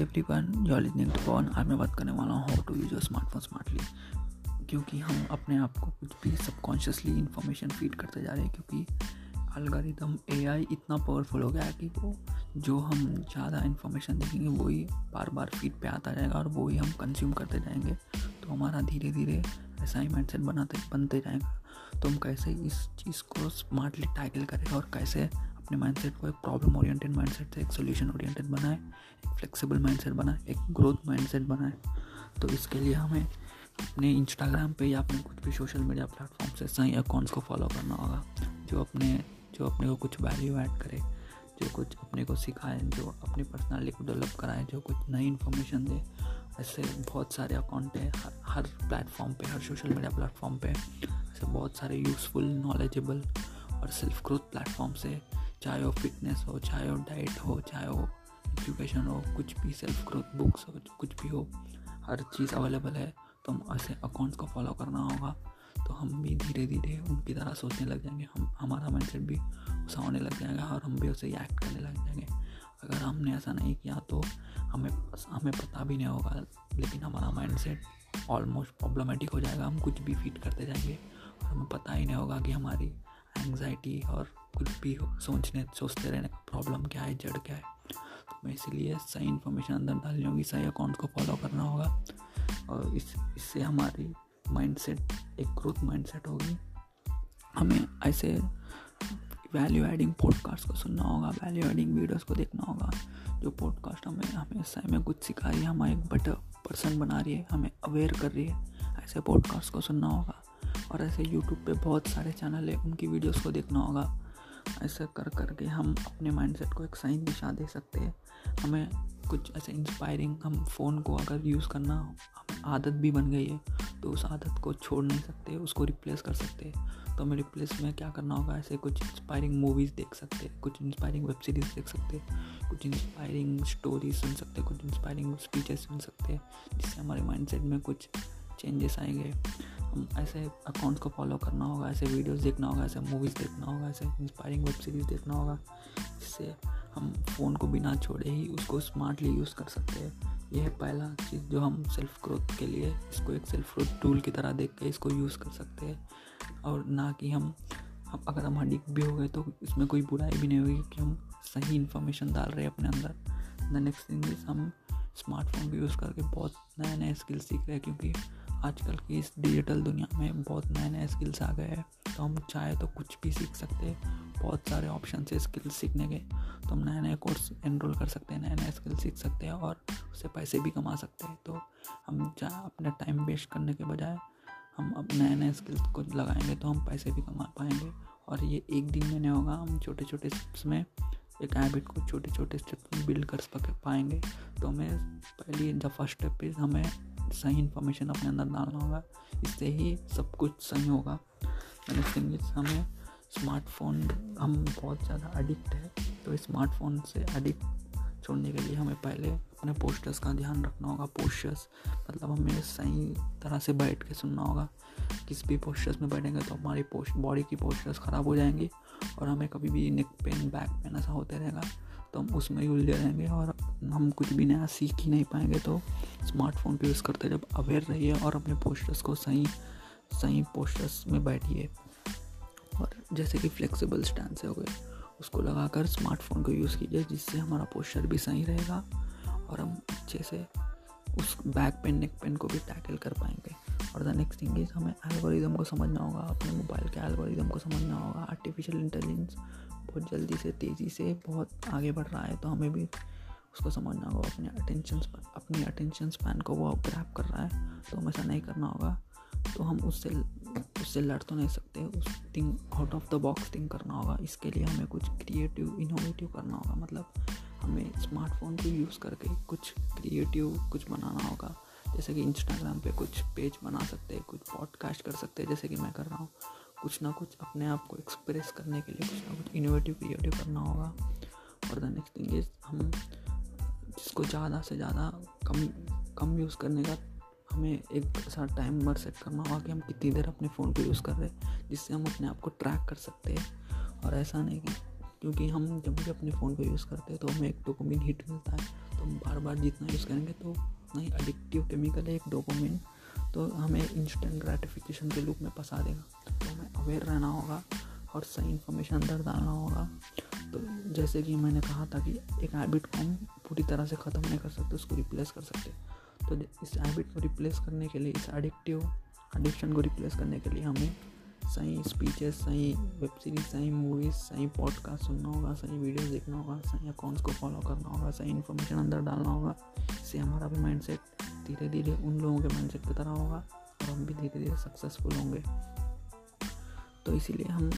Everyone you are listening to Pawan आज मैं बात करने वाला हूँ how to use your smartphone smartly क्योंकि हम अपने आप को कुछ भी सबकॉन्शियसली इन्फॉर्मेशन फ़ीड करते जा रहे हैं, क्योंकि अलगारिदम एआई इतना पावरफुल हो गया है कि वो जो हम ज़्यादा इन्फॉर्मेशन देखेंगे, वही बार बार फ़ीड पे आता रहेगा और वही हम कंज्यूम करते जाएँगे। तो हमारा धीरे धीरे ऐसा ही माइंडसेट बनाते, बनते जाएगा। तो हम कैसे इस चीज़ को स्मार्टली टैकल करें और कैसे अपने माइंडसेट को एक प्रॉब्लम ओरिएंटेड माइंडसेट से एक सोल्यूशन ओरिएंटेड बनाए, एक फ्लेक्सिबल माइंडसेट बनाए, एक ग्रोथ माइंडसेट बनाए। तो इसके लिए हमें अपने इंस्टाग्राम पे या अपने कुछ भी सोशल मीडिया प्लेटफॉर्म से सही अकाउंट्स को फॉलो करना होगा, जो अपने जो अपने को कुछ वैल्यू ऐड करे, जो कुछ अपने को सिखाए, जो अपनी पर्सनालिटी को डेवलप कराए, जो कुछ नई इन्फॉर्मेशन दे। ऐसे बहुत सारे अकाउंट हैं, हर हर प्लेटफॉर्म पे, हर सोशल मीडिया प्लेटफॉर्म पे। ऐसे बहुत सारे यूज़फुल नॉलेजेबल और सेल्फ ग्रोथ प्लेटफॉर्म से चाहे वो फिटनेस हो, चाहे वो डाइट हो, चाहे वो एजुकेशन हो, कुछ भी सेल्फ ग्रोथ बुक्स हो, कुछ भी हो, हर चीज़ अवेलेबल है तो हम ऐसे अकाउंट्स को फॉलो करना होगा। तो हम भी धीरे धीरे उनकी तरह सोचने लग जाएँगे, हम, हमारा माइंडसेट भी वैसा होने लग जाएगा और हम भी उसे एक्ट करने लग जाएँगे। अगर हमने ऐसा नहीं किया तो हमें हमें पता भी नहीं होगा, लेकिन हमारा माइंडसेट ऑलमोस्ट प्रॉब्लमेटिक हो जाएगा, हम कुछ भी फीट करते जाएँगे और हमें पता ही नहीं होगा कि हमारी एंगजाइटी और कुछ भी हो, सोचने, सोचते रहने का प्रॉब्लम क्या है, जड़ क्या है? तो मैं इसीलिए सही इन्फॉर्मेशन अंदर डालनी होगी सही अकाउंट को फॉलो करना होगा। और इस, इससे हमारी माइंडसेट एक ग्रोथ माइंडसेट होगी। हमें ऐसे वैल्यू एडिंग पॉडकास्ट को सुनना होगा वैल्यू एडिंग वीडियोस को देखना होगा। जो पॉडकास्ट हमें हमें सही में कुछ सिखा रही है हमें एक बेटर पर्सन बना रही है, हमें अवेयर कर रही है, ऐसे पॉडकास्ट को सुनना होगा। और ऐसे यूट्यूब पे बहुत सारे चैनल है, उनकी वीडियोस को देखना होगा। ऐसे कर कर के हम अपने माइंडसेट को एक सही दिशा दे सकते हैं। हमें कुछ ऐसे इंस्पायरिंग हम फ़ोन को अगर यूज़ करना आदत भी बन गई है तो उस आदत को छोड़ नहीं सकते, उसको रिप्लेस कर सकते हैं। तो हमें रिप्लेस में क्या करना होगा? ऐसे कुछ इंस्पायरिंग मूवीज़ देख सकते हैं, कुछ इंस्पायरिंग वेब सीरीज़ देख सकते हैं, कुछ इंस्पायरिंग स्टोरीज सुन सकते हैं, कुछ इंस्पायरिंग स्पीचेस सुन सकते हैं, जिससे हमारे माइंडसेट में कुछ चेंजेस आएँगे। ऐसे अकाउंट्स को फॉलो करना होगा, ऐसे वीडियोस देखना होगा, ऐसे मूवीज़ देखना होगा, ऐसे इंस्पायरिंग वेब सीरीज़ देखना होगा, जिससे हम फ़ोन को बिना छोड़े ही उसको स्मार्टली यूज़ कर सकते हैं। यह पहला चीज़ जो हम सेल्फ ग्रोथ के लिए, इसको एक सेल्फ ग्रोथ टूल की तरह देख के इसको यूज़ कर सकते हैं। और ना कि हम हम अगर हम अडिक्ट भी हो गए तो इसमें कोई बुराई भी नहीं होगी कि हम सही इन्फॉर्मेशन डाल रहे हैं अपने अंदर। द नेक्स्ट थिंग इज़ हम स्मार्टफ़ोन भी यूज़ करके बहुत नए नए स्किल सीख रहे हैं क्योंकि आजकल की इस डिजिटल दुनिया में बहुत नए नए स्किल्स आ गए हैं। तो हम चाहे तो कुछ भी सीख सकते हैं, बहुत सारे ऑप्शन है स्किल्स सीखने के। तो हम नए नए कोर्स एनरोल कर सकते हैं नए नए स्किल सीख सकते हैं और उससे पैसे भी कमा सकते हैं। तो हम चाहे अपना टाइम वेस्ट करने के बजाय हम अब नए नए स्किल्स को लगाएँगे तो हम पैसे भी कमा पाएँगे। और ये एक दिन में नहीं होगा, हम छोटे छोटे स्टेप्स में एक हैबिट को छोटे छोटे स्टेप में बिल्ड कर पाएँगे। तो हमें पहली द फ़र्स्ट स्टेप इज़ हमें सही इन्फॉर्मेशन अपने अंदर डालना होगा। इससे ही सब कुछ सही होगा। इज़ हमें स्मार्टफ़ोन हम बहुत ज़्यादा अडिक्ट है। तो स्मार्टफ़ोन से अडिक्ट छोड़ने के लिए हमें पहले अपने पोस्टर्स का ध्यान रखना होगा। पोस्टर्स मतलब हमें सही तरह से बैठ के सुनना होगा। किस भी पोस्टर्स में बैठेंगे तो हमारी पोस्ट बॉडी की पोस्टर्स ख़राब हो जाएँगी। और हमें कभी भी नेक पेन बैक पेन ऐसा होते रहेगा तो हम उसमें ही उलझे रहेंगे और हम कुछ भी नया सीख ही नहीं पाएँगे तो स्मार्टफ़ोन पे यूज़ करते जब अवेयर रहिए और अपने पोस्टर्स को सही सही पोस्टर्स में बैठिए। और जैसे कि फ्लेक्सिबल स्टैंड से हो गए, उसको लगाकर स्मार्टफ़ोन को यूज़ कीजिए, जिससे हमारा पोस्चर भी सही रहेगा और हम अच्छे से उस बैक पेन नेक पेन को भी टैकल कर पाएँगे। और द नेक्स्ट थिंग इज़ हमें एल्गोरिदम को समझना होगा, अपने मोबाइल के एल्गोरिदम को समझना होगा। आर्टिफिशियल इंटेलिजेंस बहुत जल्दी से, तेज़ी से बहुत आगे बढ़ रहा है तो हमें भी उसको समझना होगा। अपने अटेंशन अपनी अटेंशन स्पैन को वो ग्रैप कर रहा है तो हमें ऐसा नहीं करना होगा। तो हम उससे उससे लड़ तो नहीं सकते। उस thing out of the box think करना होगा। इसके लिए हमें कुछ क्रिएटिव इनोवेटिव करना होगा। मतलब हमें स्मार्टफ़ोन को यूज़ करके कुछ क्रिएटिव कुछ बनाना होगा। जैसे कि इंस्टाग्राम पे कुछ पेज बना सकते हैं, कुछ पॉडकास्ट कर सकते हैं, जैसे कि मैं कर रहा हूँ। कुछ ना कुछ अपने आप को एक्सप्रेस करने के लिए कुछ ना कुछ इनोवेटिव क्रिएटिव करना होगा। और द नेक्स्ट थिंग इज़ हम जिसको ज़्यादा से ज़्यादा कम कम यूज़ करने का हमें एक ऐसा टाइमर सेट करना होगा कि हम कितनी देर अपने फ़ोन को यूज़ कर रहे हैं, जिससे हम अपने आप को ट्रैक कर सकते हैं। और ऐसा नहीं कि, क्योंकि हम जब भी अपने फ़ोन को यूज़ करते हैं तो हमें एक डोपामिन हिट मिलता है। तो बार बार जितना यूज़ करेंगे तो उतना ही अडिक्टिव केमिकल है एक डोपामिन तो हमें इंस्टेंट ग्रेटिफिकेशन के लूप में फंसा देगा। तो हमें अवेयर रहना होगा और सही इन्फॉर्मेशन अंदर डालना होगा। तो जैसे कि मैंने कहा था कि एक हैबिट को हम पूरी तरह से ख़त्म नहीं कर सकते, उसको रिप्लेस कर सकते तो इस हैबिट को रिप्लेस करने के लिए, इस एडिक्टिव एडिक्शन को रिप्लेस करने के लिए हमें सही स्पीचेस सही वेब सीरीज़ सही मूवीज़ सही पॉडकास्ट सुनना होगा, सही वीडियोस देखना होगा, सही अकाउंट्स को फॉलो करना होगा, सही इन्फॉर्मेशन अंदर डालना होगा। इससे हमारा भी माइंडसेट धीरे धीरे उन लोगों के माइंडसेट की तरह होगा और हम भी धीरे धीरे सक्सेसफुल होंगे। तो इसीलिए हम